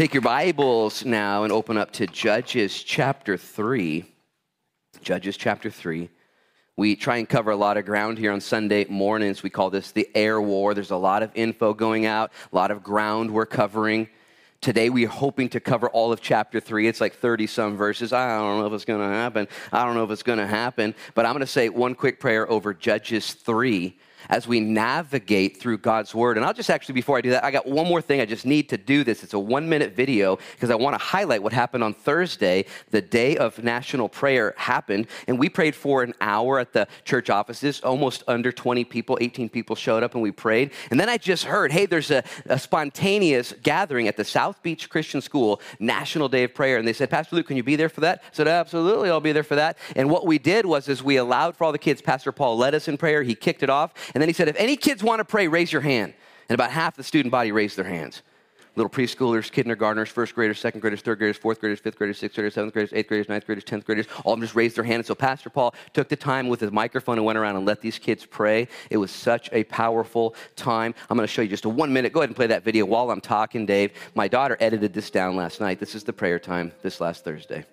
Take your Bibles now and open up to Judges chapter 3. Judges chapter 3. We try and cover a lot of ground here on Sunday mornings. We call this the air war. There's a lot of info going out, a lot of ground we're covering. Today, we are hoping to cover all of chapter three. It's like 30 some verses. I don't know if it's going to happen. I don't know if it's going to happen. But I'm going to say one quick prayer over Judges 3 as we navigate through God's Word. And I'll just actually, before I do that, I got one more thing. I just need to do this. It's a one minute video because I want to highlight what happened on Thursday. The day of national prayer happened, and we prayed for an hour at the church offices. Almost under 20 people, 18 people showed up, and we prayed. And then I just heard, hey, there's a, a spontaneous gathering at the South Beach Christian School, National Day of Prayer. And they said, Pastor Luke, can you be there for that? I said, absolutely, I'll be there for that. And what we did was, is we allowed for all the kids. Pastor Paul led us in prayer. He kicked it off. And then he said, if any kids want to pray, raise your hand. And about half the student body raised their hands. Little preschoolers, kindergartners, first graders, second graders, third graders, fourth graders, fifth graders, sixth graders, seventh graders, eighth graders, ninth graders, tenth graders, all of them just raised their hand. And so Pastor Paul took the time with his microphone and went around and let these kids pray. It was such a powerful time. I'm going to show you just a one minute. Go ahead and play that video while I'm talking, Dave. My daughter edited this down last night. This is the prayer time this last Thursday.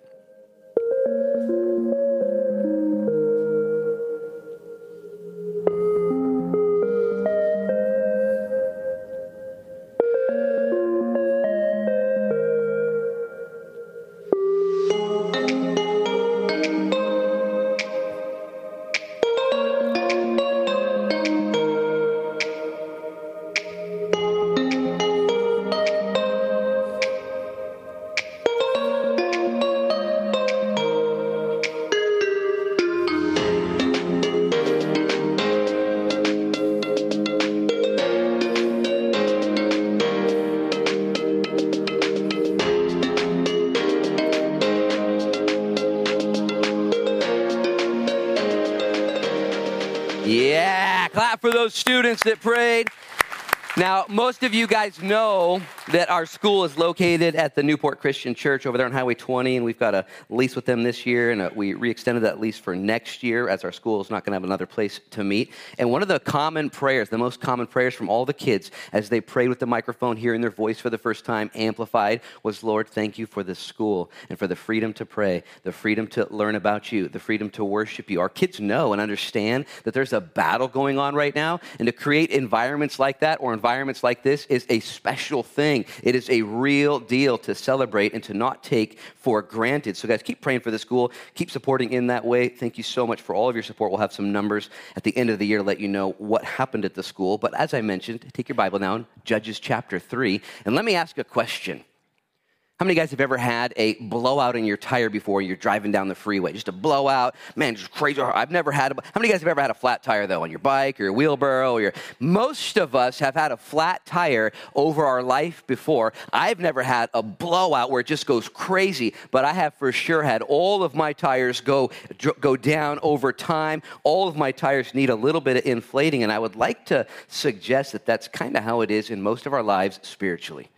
Students that prayed. Now, most of you guys know that our school is located at the Newport Christian Church over there on Highway 20, and we've got a lease with them this year, and uh, we re-extended that lease for next year as our school is not going to have another place to meet. And one of the common prayers, the most common prayers from all the kids as they prayed with the microphone, hearing their voice for the first time amplified, was, Lord, thank you for this school and for the freedom to pray, the freedom to learn about you, the freedom to worship you. Our kids know and understand that there's a battle going on right now, and to create environments like that or environments environments like this is a special thing. It is a real deal to celebrate and to not take for granted. So, guys, keep praying for the school. Keep supporting in that way. Thank you so much for all of your support. We'll have some numbers at the end of the year to let you know what happened at the school. But as I mentioned, take your Bible now, Judges chapter 3, and let me ask a question. How many guys have ever had a blowout in your tire before you're driving down the freeway? Just a blowout, man, just crazy. I've never had. A, how many guys have ever had a flat tire though on your bike or your wheelbarrow? Or your, most of us have had a flat tire over our life before. I've never had a blowout where it just goes crazy, but I have for sure had all of my tires go go down over time. All of my tires need a little bit of inflating, and I would like to suggest that that's kind of how it is in most of our lives spiritually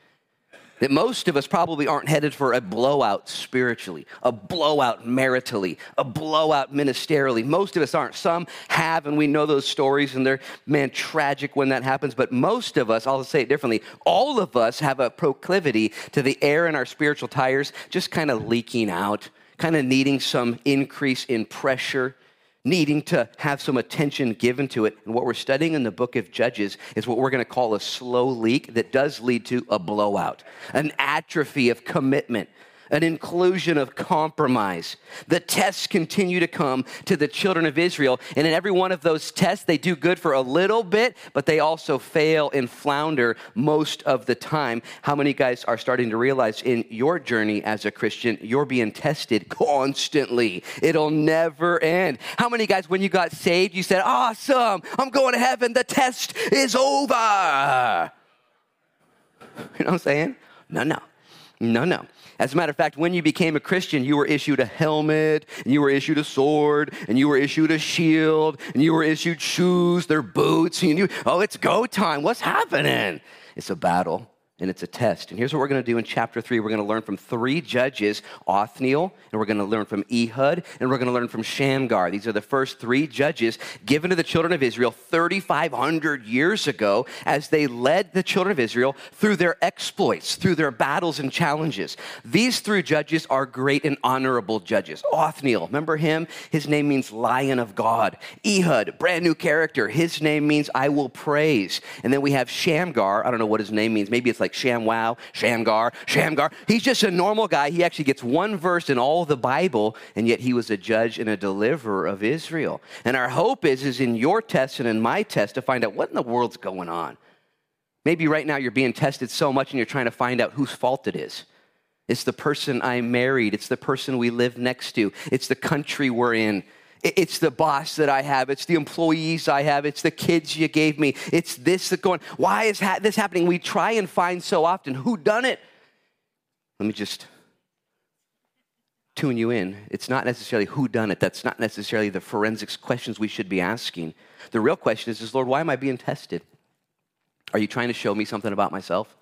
that most of us probably aren't headed for a blowout spiritually, a blowout maritally, a blowout ministerially. Most of us aren't. Some have, and we know those stories, and they're, man, tragic when that happens. But most of us, I'll say it differently, all of us have a proclivity to the air in our spiritual tires just kind of leaking out, kind of needing some increase in pressure needing to have some attention given to it. And what we're studying in the book of Judges is what we're going to call a slow leak that does lead to a blowout, an atrophy of commitment, an inclusion of compromise. The tests continue to come to the children of Israel. And in every one of those tests, they do good for a little bit, but they also fail and flounder most of the time. How many guys are starting to realize in your journey as a Christian, you're being tested constantly? It'll never end. How many guys, when you got saved, you said, Awesome, I'm going to heaven, the test is over? You know what I'm saying? No, no. No, no. As a matter of fact, when you became a Christian, you were issued a helmet, and you were issued a sword, and you were issued a shield, and you were issued shoes, their boots, and you, oh, it's go time. What's happening? It's a battle. And it's a test. And here's what we're going to do in chapter three. We're going to learn from three judges, Othniel, and we're going to learn from Ehud, and we're going to learn from Shamgar. These are the first three judges given to the children of Israel 3,500 years ago as they led the children of Israel through their exploits, through their battles and challenges. These three judges are great and honorable judges. Othniel, remember him? His name means lion of God. Ehud, brand new character. His name means I will praise. And then we have Shamgar. I don't know what his name means. Maybe it's like like ShamWow, Shamgar, Shamgar. He's just a normal guy. He actually gets one verse in all the Bible, and yet he was a judge and a deliverer of Israel. And our hope is, is in your test and in my test to find out what in the world's going on. Maybe right now you're being tested so much and you're trying to find out whose fault it is. It's the person I married. It's the person we live next to. It's the country we're in. It's the boss that I have. It's the employees I have. It's the kids you gave me. It's this that going. Why is ha- this happening? We try and find so often who done it. Let me just tune you in. It's not necessarily who done it. That's not necessarily the forensics questions we should be asking. The real question is, is Lord, why am I being tested? Are you trying to show me something about myself?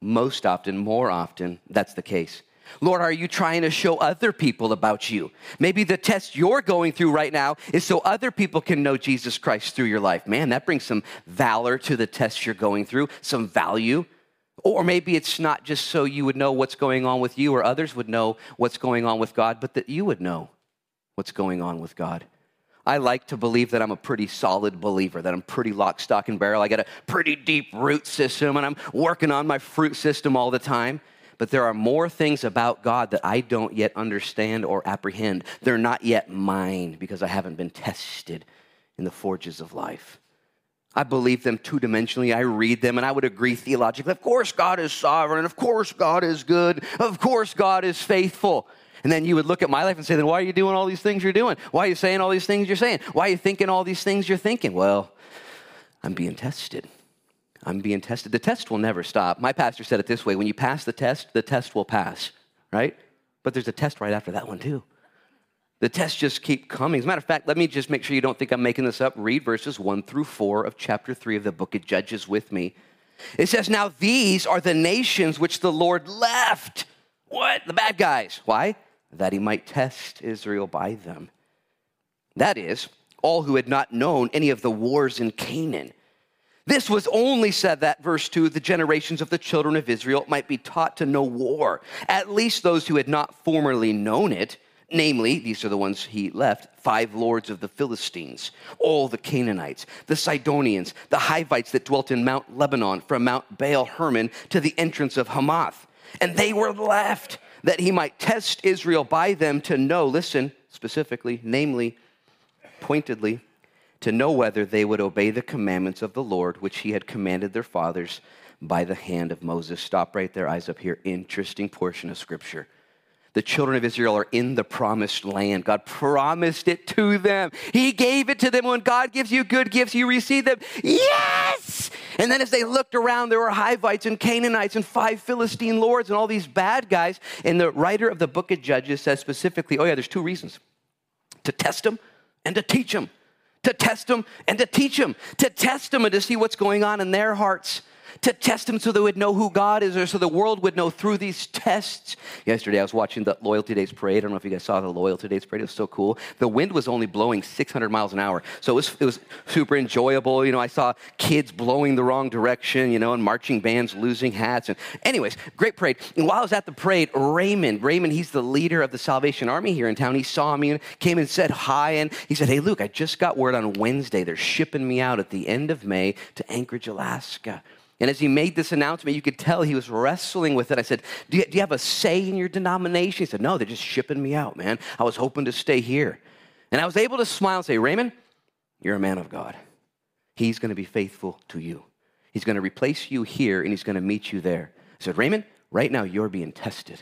Most often, more often, that's the case. Lord, are you trying to show other people about you? Maybe the test you're going through right now is so other people can know Jesus Christ through your life. Man, that brings some valor to the test you're going through, some value. Or maybe it's not just so you would know what's going on with you or others would know what's going on with God, but that you would know what's going on with God. I like to believe that I'm a pretty solid believer, that I'm pretty lock, stock, and barrel. I got a pretty deep root system, and I'm working on my fruit system all the time but there are more things about God that I don't yet understand or apprehend. They're not yet mine because I haven't been tested in the forges of life. I believe them two dimensionally. I read them and I would agree theologically. Of course, God is sovereign. Of course, God is good. Of course, God is faithful. And then you would look at my life and say, then why are you doing all these things you're doing? Why are you saying all these things you're saying? Why are you thinking all these things you're thinking? Well, I'm being tested. I'm being tested. The test will never stop. My pastor said it this way when you pass the test, the test will pass, right? But there's a test right after that one, too. The tests just keep coming. As a matter of fact, let me just make sure you don't think I'm making this up. Read verses 1 through 4 of chapter 3 of the book of Judges with me. It says, Now these are the nations which the Lord left. What? The bad guys. Why? That he might test Israel by them. That is, all who had not known any of the wars in Canaan this was only said that, verse 2, the generations of the children of Israel might be taught to know war, at least those who had not formerly known it. Namely, these are the ones he left five lords of the Philistines, all the Canaanites, the Sidonians, the Hivites that dwelt in Mount Lebanon, from Mount Baal Hermon to the entrance of Hamath. And they were left that he might test Israel by them to know, listen specifically, namely, pointedly, to know whether they would obey the commandments of the Lord, which he had commanded their fathers by the hand of Moses. Stop right there, eyes up here. Interesting portion of scripture. The children of Israel are in the promised land. God promised it to them. He gave it to them. When God gives you good gifts, you receive them. Yes! And then as they looked around, there were Hivites and Canaanites and five Philistine lords and all these bad guys. And the writer of the book of Judges says specifically, oh, yeah, there's two reasons to test them and to teach them to test them and to teach them, to test them and to see what's going on in their hearts to test them so they would know who God is or so the world would know through these tests. Yesterday, I was watching the Loyalty Days parade. I don't know if you guys saw the Loyalty Days parade. It was so cool. The wind was only blowing 600 miles an hour. So it was, it was super enjoyable. You know, I saw kids blowing the wrong direction, you know, and marching bands losing hats. And anyways, great parade. And while I was at the parade, Raymond, Raymond, he's the leader of the Salvation Army here in town. He saw me and came and said hi. And he said, Hey, Luke, I just got word on Wednesday. They're shipping me out at the end of May to Anchorage, Alaska. And as he made this announcement, you could tell he was wrestling with it. I said, do you, do you, have a say in your denomination? He said, No, they're just shipping me out, man. I was hoping to stay here. And I was able to smile and say, Raymond, you're a man of God. He's going to be faithful to you. He's going to replace you here and he's going to meet you there. I said, Raymond, right now you're being tested.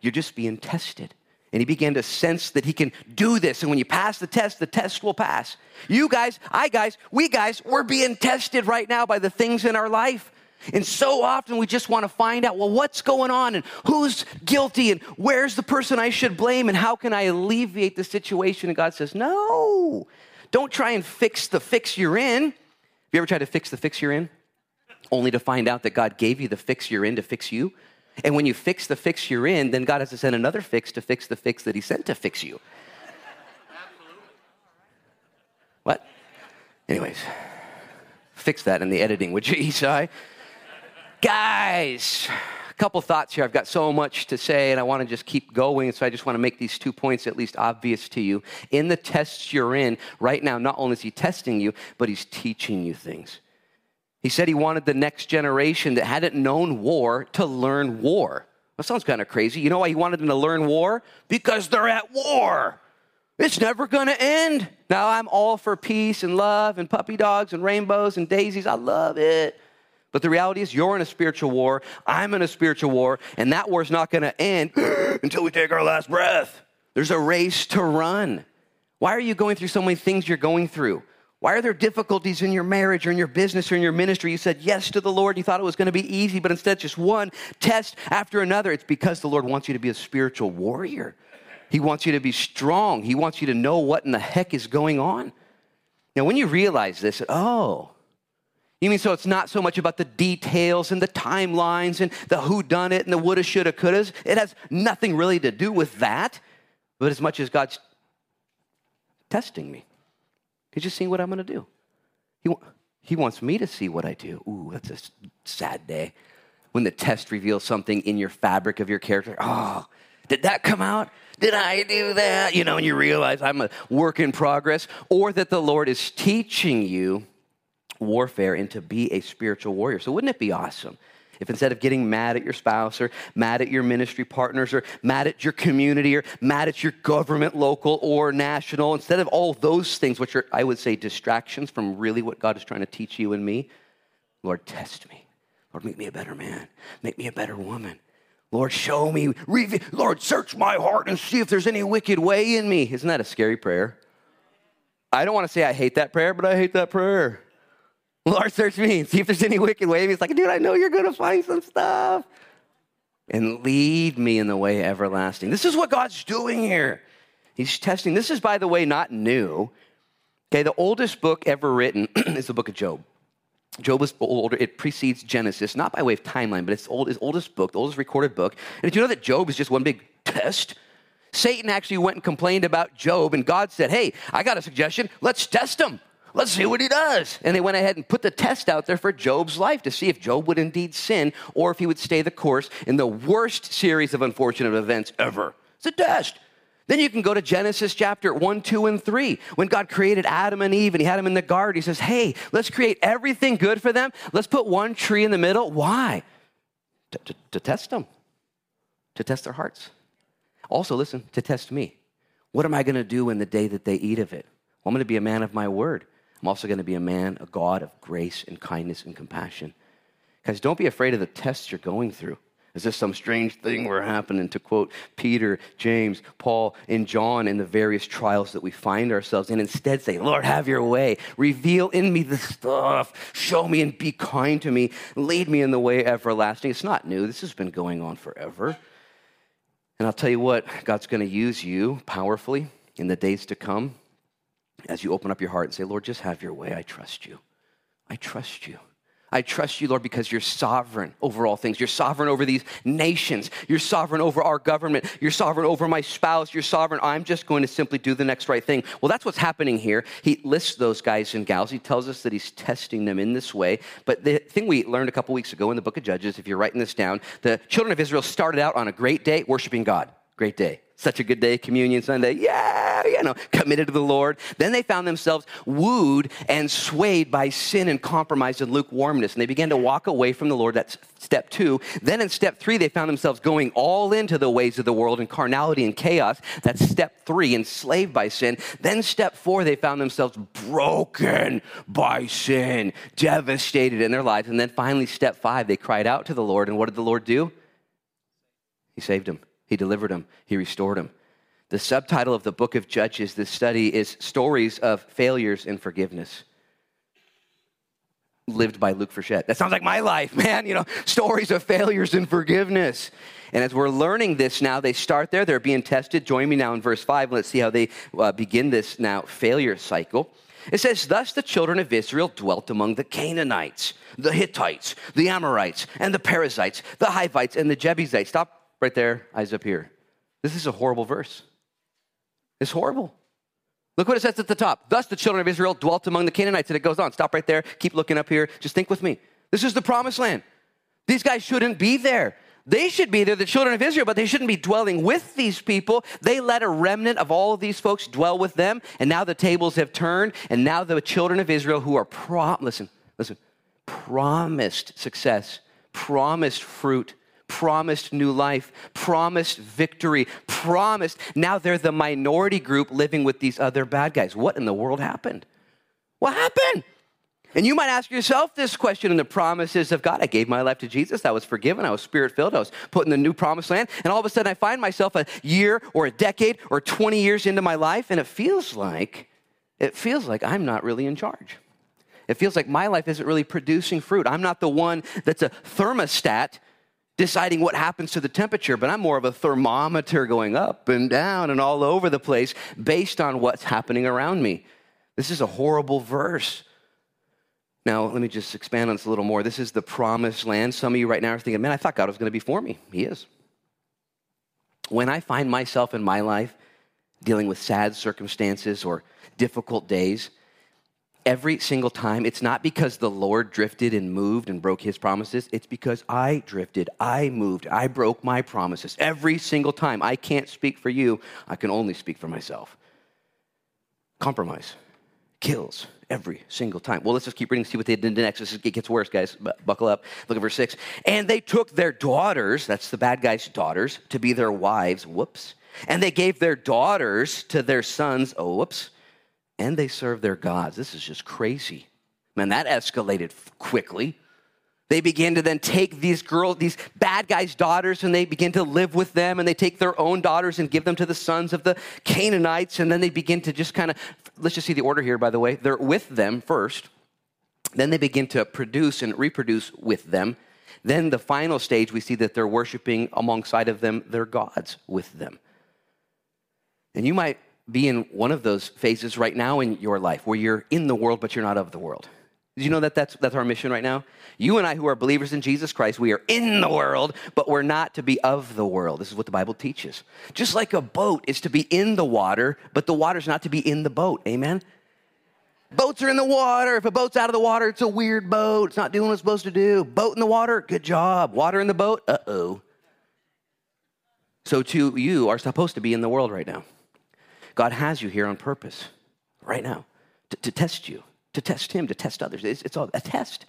You're just being tested. And he began to sense that he can do this. And when you pass the test, the test will pass. You guys, I guys, we guys, we're being tested right now by the things in our life. And so often we just want to find out, well, what's going on and who's guilty and where's the person I should blame and how can I alleviate the situation? And God says, no, don't try and fix the fix you're in. Have you ever tried to fix the fix you're in? only to find out that God gave you the fix you're in to fix you. And when you fix the fix you're in, then God has to send another fix to fix the fix that He sent to fix you. What? Anyways, fix that in the editing, would you, Esai? Guys, a couple thoughts here. I've got so much to say, and I want to just keep going. So I just want to make these two points at least obvious to you. In the tests you're in right now, not only is He testing you, but He's teaching you things. He said he wanted the next generation that hadn't known war to learn war. That sounds kind of crazy. You know why he wanted them to learn war? Because they're at war. It's never going to end. Now, I'm all for peace and love and puppy dogs and rainbows and daisies. I love it. But the reality is, you're in a spiritual war. I'm in a spiritual war. And that war's not going to end until we take our last breath. There's a race to run. Why are you going through so many things you're going through? Why are there difficulties in your marriage or in your business or in your ministry? You said yes to the Lord. You thought it was going to be easy, but instead, just one test after another. It's because the Lord wants you to be a spiritual warrior. He wants you to be strong. He wants you to know what in the heck is going on. Now, when you realize this, oh, you mean so it's not so much about the details and the timelines and the who done it and the woulda, shoulda, couldas. It has nothing really to do with that, but as much as God's testing me. He's just seeing what I'm going to do. He, he wants me to see what I do. Ooh, that's a sad day. When the test reveals something in your fabric of your character. Oh, did that come out? Did I do that? You know, and you realize I'm a work in progress. Or that the Lord is teaching you warfare and to be a spiritual warrior. So, wouldn't it be awesome if instead of getting mad at your spouse or mad at your ministry partners or mad at your community or mad at your government, local or national, instead of all those things, which are, I would say, distractions from really what God is trying to teach you and me, Lord, test me. Lord, make me a better man. Make me a better woman. Lord, show me. Reveal, Lord, search my heart and see if there's any wicked way in me. Isn't that a scary prayer? I don't want to say I hate that prayer, but I hate that prayer. Lord, search me, see if there's any wicked way. He's like, dude, I know you're going to find some stuff. And lead me in the way everlasting. This is what God's doing here. He's testing. This is, by the way, not new. Okay, the oldest book ever written is the book of Job. Job is older. It precedes Genesis, not by way of timeline, but it's old, oldest book, the oldest recorded book. And did you know that Job is just one big test? Satan actually went and complained about Job, and God said, Hey, I got a suggestion. Let's test him. Let's see what he does. And they went ahead and put the test out there for Job's life to see if Job would indeed sin or if he would stay the course in the worst series of unfortunate events ever. It's a test. Then you can go to Genesis chapter 1, 2, and 3. When God created Adam and Eve and he had them in the garden, he says, Hey, let's create everything good for them. Let's put one tree in the middle. Why? To, to, to test them, to test their hearts. Also, listen, to test me. What am I going to do in the day that they eat of it? Well, I'm going to be a man of my word. I'm also going to be a man, a God of grace and kindness and compassion. Guys, don't be afraid of the tests you're going through. Is this some strange thing we're happening to quote Peter, James, Paul, and John in the various trials that we find ourselves in? Instead, say, Lord, have your way. Reveal in me the stuff. Show me and be kind to me. Lead me in the way everlasting. It's not new. This has been going on forever. And I'll tell you what, God's going to use you powerfully in the days to come as you open up your heart and say, Lord, just have your way. I trust you. I trust you. I trust you, Lord, because you're sovereign over all things. You're sovereign over these nations. You're sovereign over our government. You're sovereign over my spouse. You're sovereign. I'm just going to simply do the next right thing. Well, that's what's happening here. He lists those guys and gals. He tells us that he's testing them in this way. But the thing we learned a couple weeks ago in the book of Judges, if you're writing this down, the children of Israel started out on a great day worshiping God. Great day. Such a good day, Communion Sunday. Yeah, you know, committed to the Lord. Then they found themselves wooed and swayed by sin and compromise and lukewarmness, and they began to walk away from the Lord. That's step two. Then in step three, they found themselves going all into the ways of the world and carnality and chaos. That's step three, enslaved by sin. Then step four, they found themselves broken by sin, devastated in their lives. And then finally, step five, they cried out to the Lord, and what did the Lord do? He saved them. He delivered him, he restored him. The subtitle of the book of Judges, this study, is Stories of Failures and Forgiveness. Lived by Luke Frechette. That sounds like my life, man. You know, stories of failures and forgiveness. And as we're learning this now, they start there. They're being tested. Join me now in verse 5. Let's see how they uh, begin this now failure cycle. It says, Thus the children of Israel dwelt among the Canaanites, the Hittites, the Amorites, and the Perizzites, the Hivites, and the Jebusites. Stop right there, eyes up here. This is a horrible verse. It's horrible. Look what it says at the top. Thus the children of Israel dwelt among the Canaanites. And it goes on. Stop right there. Keep looking up here. Just think with me. This is the promised land. These guys shouldn't be there. They should be there, the children of Israel, but they shouldn't be dwelling with these people. They let a remnant of all of these folks dwell with them, and now the tables have turned, and now the children of Israel who are prom- listen, listen, promised success, promised fruit, promised new life, promised victory, promised. Now they're the minority group living with these other bad guys. What in the world happened? What happened? And you might ask yourself this question in the promises of God. I gave my life to Jesus. I was forgiven. I was spirit filled. I was put in the new promised land. And all of a sudden, I find myself a year or a decade or 20 years into my life, and it feels like, it feels like I'm not really in charge. It feels like my life isn't really producing fruit. I'm not the one that's a thermostat deciding what happens to the temperature, but I'm more of a thermometer going up and down and all over the place based on what's happening around me. This is a horrible verse. Now, let me just expand on this a little more. This is the promised land. Some of you right now are thinking, man, I thought God was going to be for me. He is. When I find myself in my life dealing with sad circumstances or difficult days, every single time, it's not because the Lord drifted and moved and broke his promises. It's because I drifted, I moved, I broke my promises. Every single time. I can't speak for you, I can only speak for myself. Compromise kills every single time. Well, let's just keep reading, see what they did next. It gets worse, guys. Buckle up. Look at verse 6. And they took their daughters, that's the bad guy's daughters, to be their wives. Whoops. And they gave their daughters to their sons. Oh, whoops and they serve their gods. This is just crazy. Man, that escalated quickly. They begin to then take these girls, these bad guys' daughters, and they begin to live with them, and they take their own daughters and give them to the sons of the Canaanites, and then they begin to just kind of, let's just see the order here, by the way. They're with them first, then they begin to produce and reproduce with them. Then the final stage, we see that they're worshiping alongside of them their gods with them. And you might be in one of those phases right now in your life where you're in the world, but you're not of the world. Did you know that that's, that's our mission right now? You and I, who are believers in Jesus Christ, we are in the world, but we're not to be of the world. This is what the Bible teaches. Just like a boat is to be in the water, but the water's not to be in the boat. Amen? Boats are in the water. If a boat's out of the water, it's a weird boat. It's not doing what it's supposed to do. Boat in the water, good job. Water in the boat, uh oh. So, too, you are supposed to be in the world right now. God has you here on purpose right now to, to test you, to test Him, to test others. It's, it's all a test.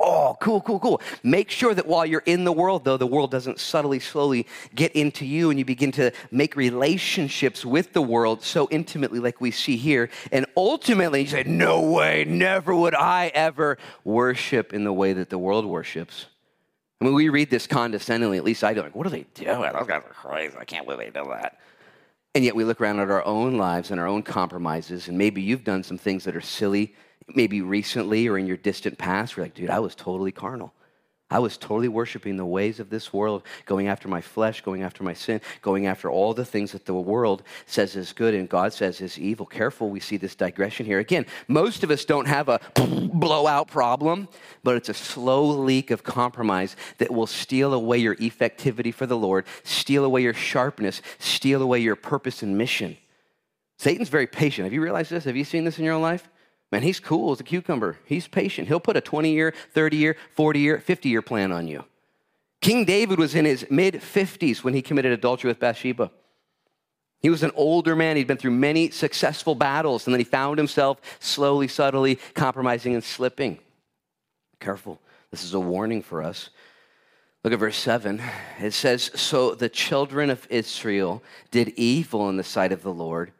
Oh, cool, cool, cool. Make sure that while you're in the world, though, the world doesn't subtly, slowly get into you and you begin to make relationships with the world so intimately, like we see here. And ultimately, you say, No way, never would I ever worship in the way that the world worships. I mean, we read this condescendingly, at least I do. Like, what are they doing? Those guys are crazy. I can't believe they do that. And yet we look around at our own lives and our own compromises, and maybe you've done some things that are silly, maybe recently or in your distant past. We're like, dude, I was totally carnal. I was totally worshiping the ways of this world, going after my flesh, going after my sin, going after all the things that the world says is good and God says is evil. Careful, we see this digression here. Again, most of us don't have a blowout problem, but it's a slow leak of compromise that will steal away your effectivity for the Lord, steal away your sharpness, steal away your purpose and mission. Satan's very patient. Have you realized this? Have you seen this in your own life? Man, he's cool as a cucumber. He's patient. He'll put a 20 year, 30 year, 40 year, 50 year plan on you. King David was in his mid 50s when he committed adultery with Bathsheba. He was an older man. He'd been through many successful battles, and then he found himself slowly, subtly compromising and slipping. Careful. This is a warning for us. Look at verse 7. It says So the children of Israel did evil in the sight of the Lord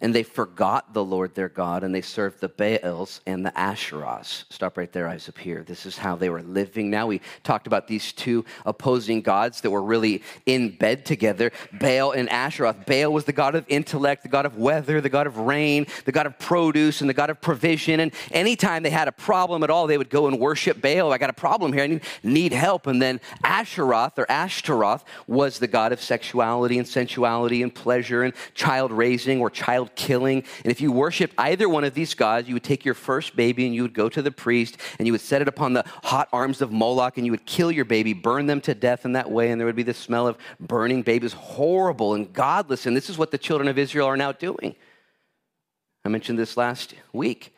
and they forgot the Lord their God and they served the Baals and the Asherahs. Stop right there, up here. This is how they were living. Now we talked about these two opposing gods that were really in bed together Baal and Asheroth. Baal was the god of intellect, the god of weather, the god of rain, the god of produce, and the god of provision. And anytime they had a problem at all, they would go and worship Baal. I got a problem here, I need, need help. And then Asheroth or Ashtaroth was the god of sexuality and sensuality and pleasure and child raising or child killing. And if you worshiped either one of these gods, you would take your first baby and you would go to the priest and you would set it upon the hot arms of Moloch and you would kill your baby, burn them to death in that way, and there would be the smell of burning babies. Horrible and godless. And this is what the children of Israel are now doing. I mentioned this last week.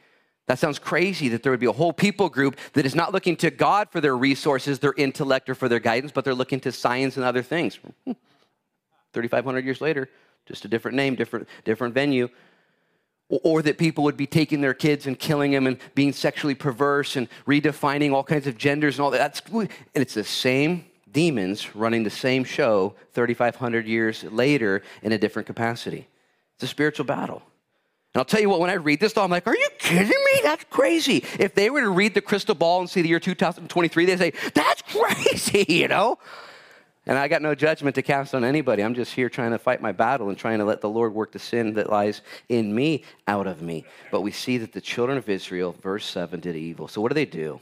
That sounds crazy that there would be a whole people group that is not looking to God for their resources, their intellect, or for their guidance, but they're looking to science and other things. Hmm. 3,500 years later, just a different name, different, different venue. Or that people would be taking their kids and killing them and being sexually perverse and redefining all kinds of genders and all that. That's, and it's the same demons running the same show 3,500 years later in a different capacity. It's a spiritual battle. And I'll tell you what, when I read this, though, I'm like, are you kidding me? That's crazy. If they were to read the crystal ball and see the year 2023, they say, that's crazy, you know? And I got no judgment to cast on anybody. I'm just here trying to fight my battle and trying to let the Lord work the sin that lies in me out of me. But we see that the children of Israel, verse 7, did evil. So what do they do?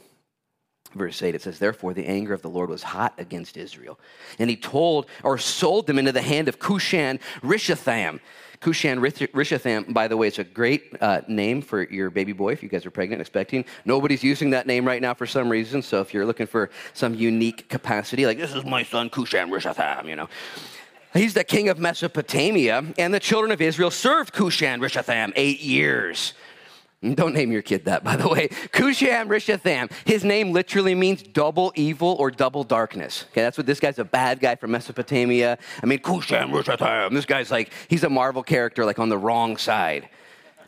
Verse 8, it says, Therefore the anger of the Lord was hot against Israel. And he told or sold them into the hand of Cushan Rishathaim. Cushan Rishathaim, by the way, it's a great uh, name for your baby boy if you guys are pregnant, expecting. Nobody's using that name right now for some reason. So if you're looking for some unique capacity, like, this is my son Cushan Rishathaim, you know. He's the king of Mesopotamia, and the children of Israel served Cushan Rishathaim eight years. Don't name your kid that, by the way. Cushan Rishathaim. His name literally means double evil or double darkness. Okay, that's what this guy's a bad guy from Mesopotamia. I mean, Cushan Rishathaim. This guy's like, he's a Marvel character, like on the wrong side.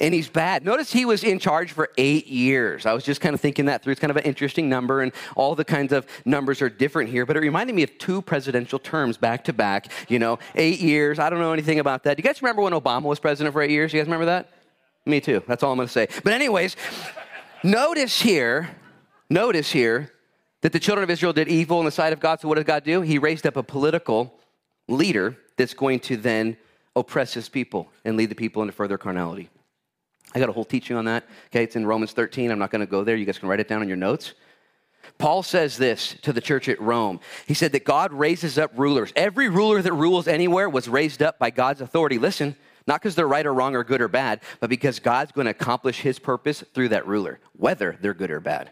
And he's bad. Notice he was in charge for eight years. I was just kind of thinking that through. It's kind of an interesting number, and all the kinds of numbers are different here, but it reminded me of two presidential terms back to back. You know, eight years. I don't know anything about that. Do you guys remember when Obama was president for eight years? You guys remember that? Me too. That's all I'm going to say. But, anyways, notice here, notice here that the children of Israel did evil in the sight of God. So, what did God do? He raised up a political leader that's going to then oppress his people and lead the people into further carnality. I got a whole teaching on that. Okay, it's in Romans 13. I'm not going to go there. You guys can write it down in your notes. Paul says this to the church at Rome. He said that God raises up rulers. Every ruler that rules anywhere was raised up by God's authority. Listen, not because they're right or wrong or good or bad, but because God's going to accomplish his purpose through that ruler, whether they're good or bad.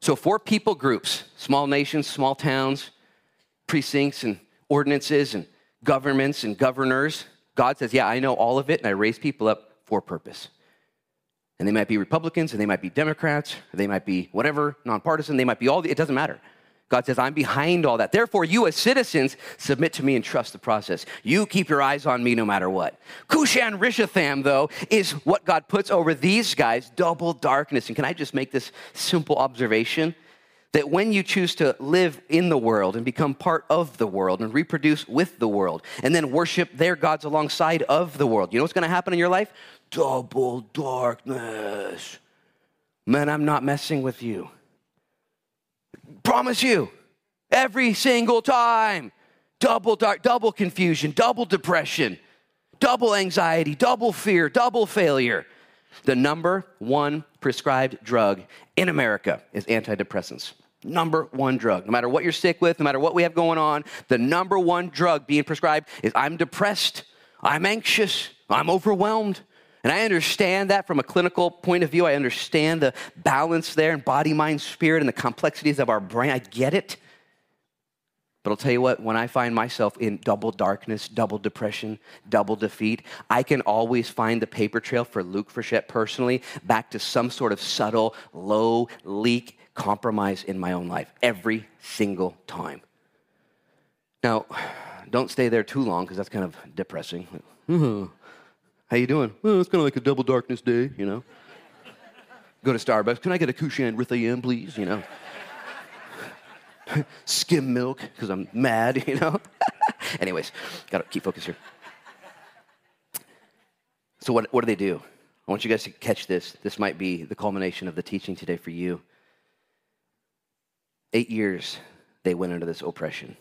So, for people groups, small nations, small towns, precincts, and ordinances, and governments and governors, God says, Yeah, I know all of it, and I raise people up for purpose. And they might be Republicans, and they might be Democrats, they might be whatever, nonpartisan, they might be all, the, it doesn't matter. God says, I'm behind all that. Therefore, you as citizens submit to me and trust the process. You keep your eyes on me no matter what. Cushan Rishathaim, though, is what God puts over these guys double darkness. And can I just make this simple observation? That when you choose to live in the world and become part of the world and reproduce with the world and then worship their gods alongside of the world, you know what's going to happen in your life? Double darkness. Man, I'm not messing with you. Promise you, every single time. Double dark, double confusion, double depression, double anxiety, double fear, double failure. The number one prescribed drug in America is antidepressants. Number one drug. No matter what you're sick with, no matter what we have going on, the number one drug being prescribed is I'm depressed, I'm anxious, I'm overwhelmed. And I understand that from a clinical point of view. I understand the balance there in body, mind, spirit, and the complexities of our brain. I get it. But I'll tell you what, when I find myself in double darkness, double depression, double defeat, I can always find the paper trail for Luke Frechette personally back to some sort of subtle, low leak compromise in my own life every single time. Now, don't stay there too long because that's kind of depressing. Mm-hmm. How you doing? Well, it's kind of like a double darkness day, you know. Go to Starbucks. Can I get a Cushan Rithaim, please? You know. Skim milk because I'm mad, you know. Anyways, gotta keep focus here. So what, what do they do? I want you guys to catch this. This might be the culmination of the teaching today for you. Eight years they went under this oppression.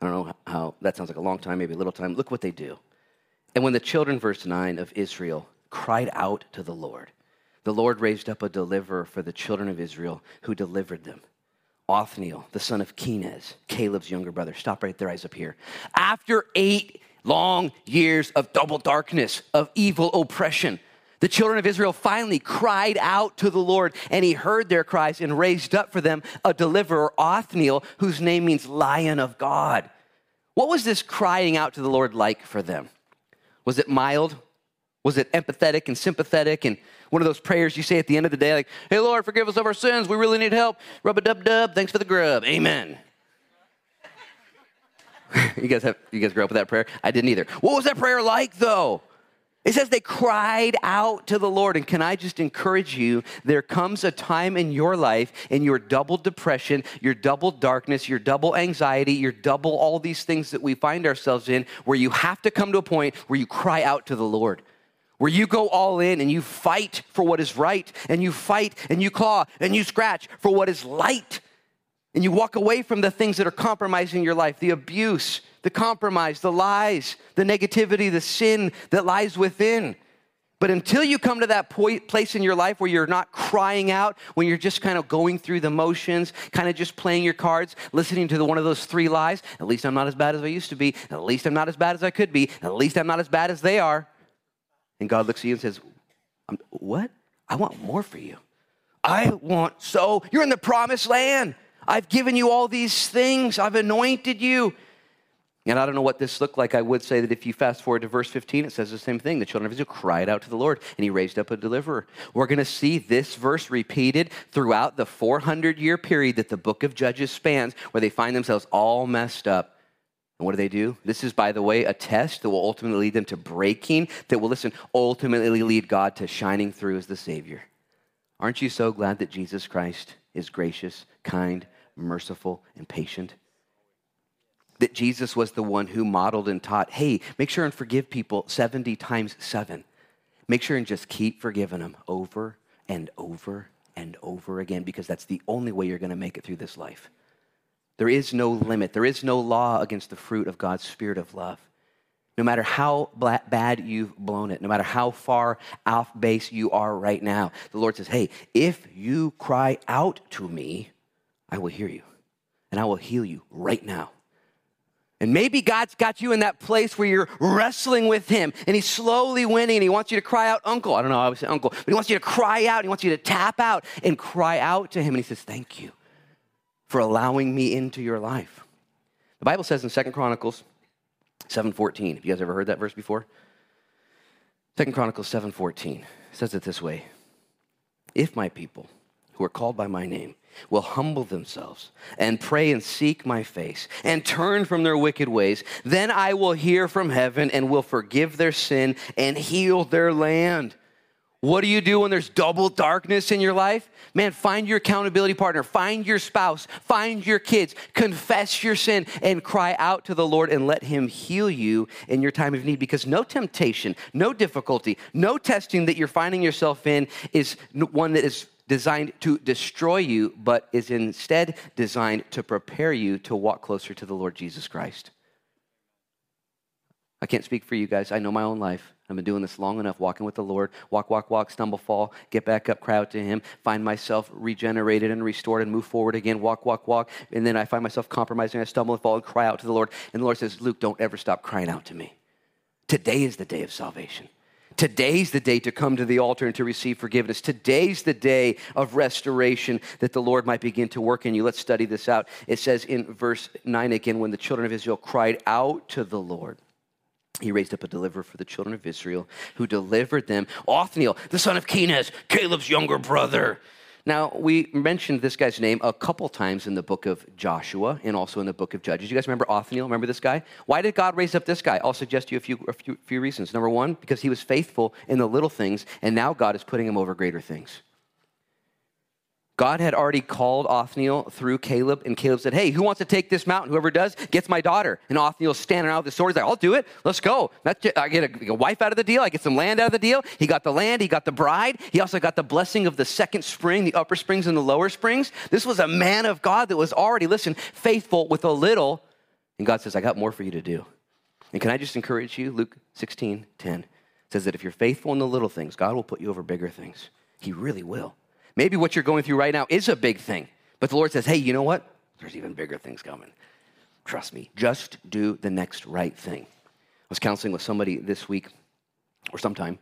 I don't know how that sounds like a long time, maybe a little time. Look what they do. And when the children, verse 9, of Israel cried out to the Lord, the Lord raised up a deliverer for the children of Israel who delivered them. Othniel, the son of Kenaz, Caleb's younger brother. Stop right there, eyes up here. After eight long years of double darkness, of evil oppression. The children of Israel finally cried out to the Lord, and he heard their cries and raised up for them a deliverer, Othniel, whose name means lion of God. What was this crying out to the Lord like for them? Was it mild? Was it empathetic and sympathetic and one of those prayers you say at the end of the day, like, hey, Lord, forgive us of our sins. We really need help. Rub a dub dub. Thanks for the grub. Amen. you guys have you guys grew up with that prayer? I didn't either. What was that prayer like though? It says they cried out to the Lord. And can I just encourage you? There comes a time in your life, in your double depression, your double darkness, your double anxiety, your double all these things that we find ourselves in, where you have to come to a point where you cry out to the Lord where you go all in and you fight for what is right, and you fight and you claw and you scratch for what is light. And you walk away from the things that are compromising your life the abuse, the compromise, the lies, the negativity, the sin that lies within. But until you come to that point, place in your life where you're not crying out, when you're just kind of going through the motions, kind of just playing your cards, listening to the, one of those three lies, at least I'm not as bad as I used to be, at least I'm not as bad as I could be, at least I'm not as bad as they are. And God looks at you and says, What? I want more for you. I want so, you're in the promised land. I've given you all these things, I've anointed you. And I don't know what this looked like. I would say that if you fast forward to verse 15, it says the same thing. The children of Israel cried out to the Lord, and he raised up a deliverer. We're going to see this verse repeated throughout the 400 year period that the book of Judges spans, where they find themselves all messed up. And what do they do? This is, by the way, a test that will ultimately lead them to breaking, that will, listen, ultimately lead God to shining through as the Savior. Aren't you so glad that Jesus Christ is gracious, kind, merciful, and patient? That Jesus was the one who modeled and taught, hey, make sure and forgive people 70 times seven. Make sure and just keep forgiving them over and over and over again because that's the only way you're going to make it through this life. There is no limit, there is no law against the fruit of God's spirit of love. No matter how bad you've blown it, no matter how far off base you are right now, the Lord says, Hey, if you cry out to me, I will hear you and I will heal you right now. And maybe God's got you in that place where you're wrestling with Him and He's slowly winning and He wants you to cry out, Uncle. I don't know, I would say Uncle, but He wants you to cry out. He wants you to tap out and cry out to Him. And He says, Thank you for allowing me into your life. The Bible says in Second Chronicles 7:14. Have you guys ever heard that verse before? Second Chronicles 7:14 says it this way. If my people who are called by my name will humble themselves and pray and seek my face and turn from their wicked ways, then I will hear from heaven and will forgive their sin and heal their land. What do you do when there's double darkness in your life? Man, find your accountability partner, find your spouse, find your kids, confess your sin, and cry out to the Lord and let Him heal you in your time of need. Because no temptation, no difficulty, no testing that you're finding yourself in is one that is designed to destroy you, but is instead designed to prepare you to walk closer to the Lord Jesus Christ. I can't speak for you guys. I know my own life. I've been doing this long enough, walking with the Lord, walk, walk, walk, stumble, fall, get back up, cry out to Him, find myself regenerated and restored and move forward again, walk, walk, walk. And then I find myself compromising, I stumble and fall and cry out to the Lord. And the Lord says, Luke, don't ever stop crying out to me. Today is the day of salvation. Today's the day to come to the altar and to receive forgiveness. Today's the day of restoration that the Lord might begin to work in you. Let's study this out. It says in verse 9 again, when the children of Israel cried out to the Lord he raised up a deliverer for the children of Israel who delivered them. Othniel, the son of Kenaz, Caleb's younger brother. Now, we mentioned this guy's name a couple times in the book of Joshua and also in the book of Judges. You guys remember Othniel? Remember this guy? Why did God raise up this guy? I'll suggest to you a few, a few, few reasons. Number one, because he was faithful in the little things, and now God is putting him over greater things. God had already called Othniel through Caleb, and Caleb said, Hey, who wants to take this mountain? Whoever does gets my daughter. And Othniel's standing out with the sword. He's like, I'll do it. Let's go. I get a, a wife out of the deal. I get some land out of the deal. He got the land. He got the bride. He also got the blessing of the second spring, the upper springs and the lower springs. This was a man of God that was already, listen, faithful with a little. And God says, I got more for you to do. And can I just encourage you? Luke 16, 10 says that if you're faithful in the little things, God will put you over bigger things. He really will. Maybe what you're going through right now is a big thing, but the Lord says, hey, you know what? There's even bigger things coming. Trust me, just do the next right thing. I was counseling with somebody this week or sometime,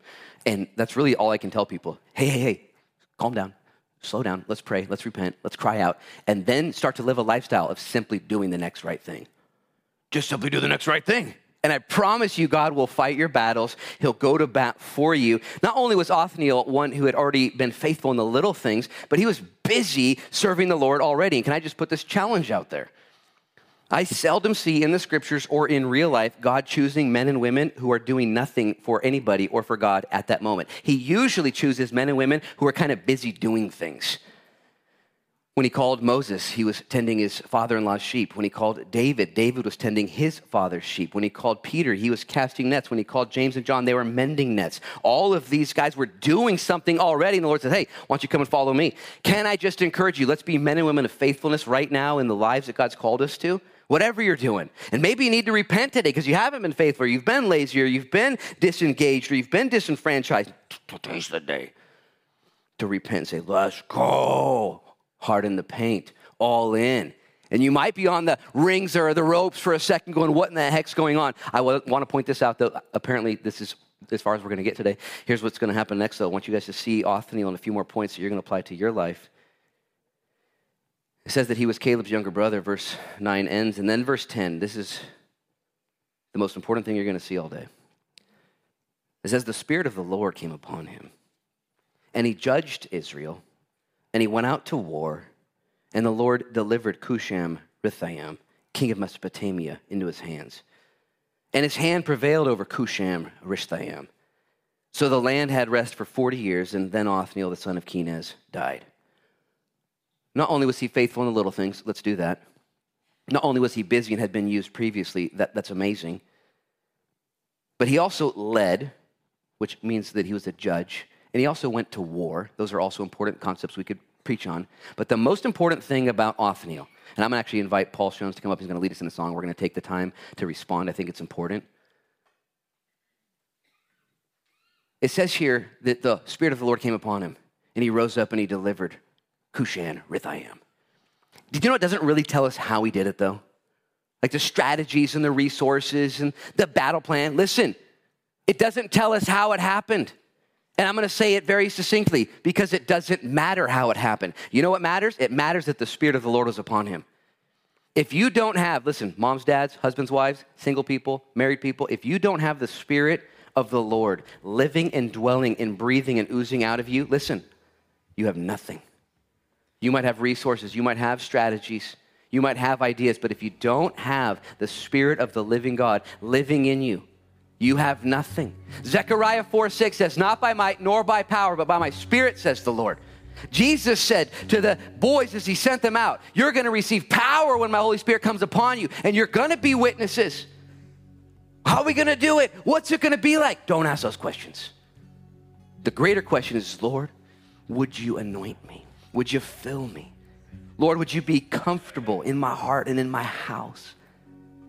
and that's really all I can tell people. Hey, hey, hey, calm down, slow down, let's pray, let's repent, let's cry out, and then start to live a lifestyle of simply doing the next right thing. Just simply do the next right thing. And I promise you, God will fight your battles. He'll go to bat for you. Not only was Othniel one who had already been faithful in the little things, but he was busy serving the Lord already. And can I just put this challenge out there? I seldom see in the scriptures or in real life God choosing men and women who are doing nothing for anybody or for God at that moment. He usually chooses men and women who are kind of busy doing things. When he called Moses, he was tending his father in law's sheep. When he called David, David was tending his father's sheep. When he called Peter, he was casting nets. When he called James and John, they were mending nets. All of these guys were doing something already. And the Lord said, Hey, why don't you come and follow me? Can I just encourage you? Let's be men and women of faithfulness right now in the lives that God's called us to whatever you're doing. And maybe you need to repent today because you haven't been faithful, you've been lazy, or you've been disengaged, or you've been disenfranchised. Today's the day to repent and say, Let's go harden the paint, all in. And you might be on the rings or the ropes for a second going, what in the heck's going on? I want to point this out, though. Apparently, this is as far as we're going to get today. Here's what's going to happen next, though. I want you guys to see Othniel and a few more points that you're going to apply to your life. It says that he was Caleb's younger brother. Verse 9 ends. And then verse 10, this is the most important thing you're going to see all day. It says, The Spirit of the Lord came upon him, and he judged Israel and he went out to war, and the Lord delivered Cushan Rishathaim, king of Mesopotamia, into his hands. And his hand prevailed over Cushan Rishathaim. So the land had rest for 40 years, and then Othniel, the son of Kenaz, died. Not only was he faithful in the little things, let's do that. Not only was he busy and had been used previously, that, that's amazing, but he also led, which means that he was a judge. And he also went to war. Those are also important concepts we could preach on. But the most important thing about Othniel, and I'm going to actually invite Paul Jones to come up. He's going to lead us in a song. We're going to take the time to respond. I think it's important. It says here that the Spirit of the Lord came upon him, and he rose up and he delivered Cushan Rishathaim. Did you know it doesn't really tell us how he did it, though? Like the strategies and the resources and the battle plan. Listen, it doesn't tell us how it happened. And I'm going to say it very succinctly because it doesn't matter how it happened. You know what matters? It matters that the Spirit of the Lord was upon him. If you don't have, listen, moms, dads, husbands, wives, single people, married people, if you don't have the Spirit of the Lord living and dwelling and breathing and oozing out of you, listen, you have nothing. You might have resources, you might have strategies, you might have ideas, but if you don't have the Spirit of the living God living in you, you have nothing. Zechariah 4 6 says, Not by might nor by power, but by my spirit, says the Lord. Jesus said to the boys as he sent them out, You're going to receive power when my Holy Spirit comes upon you, and you're going to be witnesses. How are we going to do it? What's it going to be like? Don't ask those questions. The greater question is, Lord, would you anoint me? Would you fill me? Lord, would you be comfortable in my heart and in my house?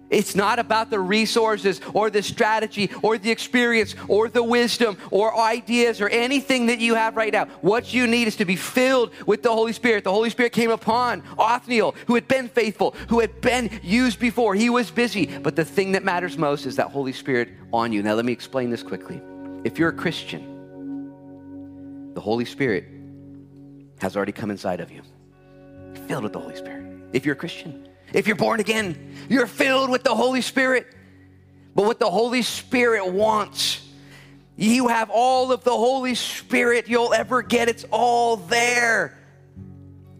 It's not about the resources or the strategy or the experience or the wisdom or ideas or anything that you have right now. What you need is to be filled with the Holy Spirit. The Holy Spirit came upon Othniel, who had been faithful, who had been used before. He was busy. But the thing that matters most is that Holy Spirit on you. Now, let me explain this quickly. If you're a Christian, the Holy Spirit has already come inside of you, filled with the Holy Spirit. If you're a Christian, if you're born again, you're filled with the Holy Spirit. But what the Holy Spirit wants, you have all of the Holy Spirit you'll ever get. It's all there.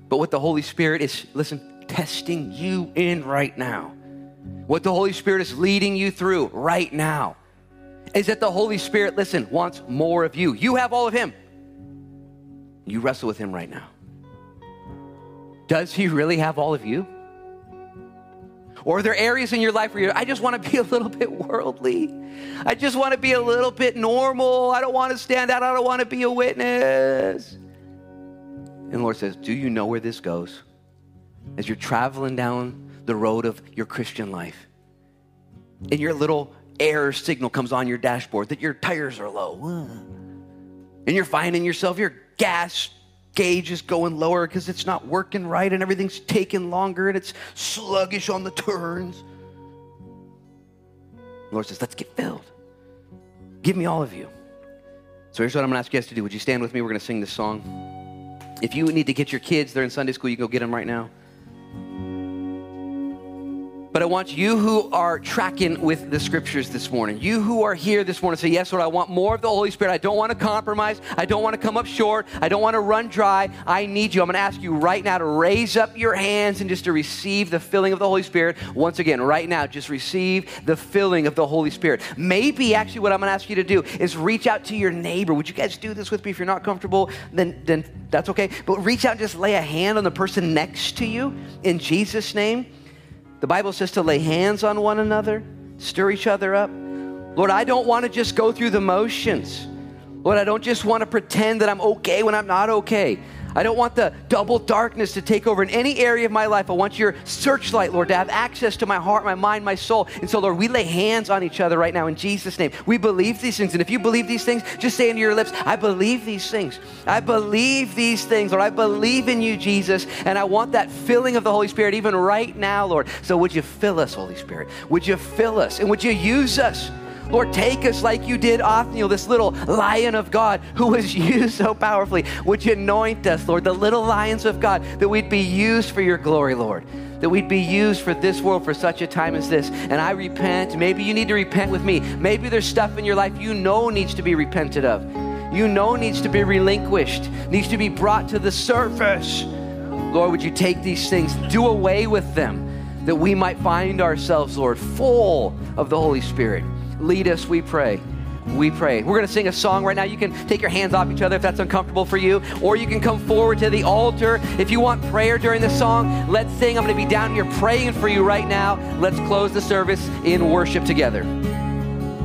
But what the Holy Spirit is, listen, testing you in right now, what the Holy Spirit is leading you through right now, is that the Holy Spirit, listen, wants more of you. You have all of Him. You wrestle with Him right now. Does He really have all of you? Or are there areas in your life where you're, I just want to be a little bit worldly? I just want to be a little bit normal. I don't want to stand out. I don't want to be a witness. And the Lord says, Do you know where this goes? As you're traveling down the road of your Christian life, and your little error signal comes on your dashboard that your tires are low, and you're finding yourself, your gas gauge is going lower because it's not working right and everything's taking longer and it's sluggish on the turns. The Lord says, let's get filled. Give me all of you. So here's what I'm going to ask you guys to do. Would you stand with me? We're going to sing this song. If you need to get your kids, they're in Sunday school, you can go get them right now. But I want you who are tracking with the scriptures this morning, you who are here this morning, say, Yes, Lord, I want more of the Holy Spirit. I don't want to compromise. I don't want to come up short. I don't want to run dry. I need you. I'm going to ask you right now to raise up your hands and just to receive the filling of the Holy Spirit. Once again, right now, just receive the filling of the Holy Spirit. Maybe actually what I'm going to ask you to do is reach out to your neighbor. Would you guys do this with me? If you're not comfortable, then, then that's okay. But reach out and just lay a hand on the person next to you in Jesus' name. The Bible says to lay hands on one another, stir each other up. Lord, I don't want to just go through the motions. Lord, I don't just want to pretend that I'm okay when I'm not okay. I don't want the double darkness to take over in any area of my life. I want your searchlight, Lord, to have access to my heart, my mind, my soul. And so, Lord, we lay hands on each other right now in Jesus' name. We believe these things. And if you believe these things, just say into your lips, I believe these things. I believe these things, Lord. I believe in you, Jesus. And I want that filling of the Holy Spirit even right now, Lord. So, would you fill us, Holy Spirit? Would you fill us? And would you use us? Lord, take us like you did Othniel, this little lion of God who was used so powerfully. Would you anoint us, Lord, the little lions of God, that we'd be used for your glory, Lord? That we'd be used for this world for such a time as this. And I repent. Maybe you need to repent with me. Maybe there's stuff in your life you know needs to be repented of. You know needs to be relinquished, needs to be brought to the surface. Lord, would you take these things, do away with them, that we might find ourselves, Lord, full of the Holy Spirit. Lead us, we pray. We pray. We're going to sing a song right now. You can take your hands off each other if that's uncomfortable for you, or you can come forward to the altar. If you want prayer during the song, let's sing. I'm going to be down here praying for you right now. Let's close the service in worship together.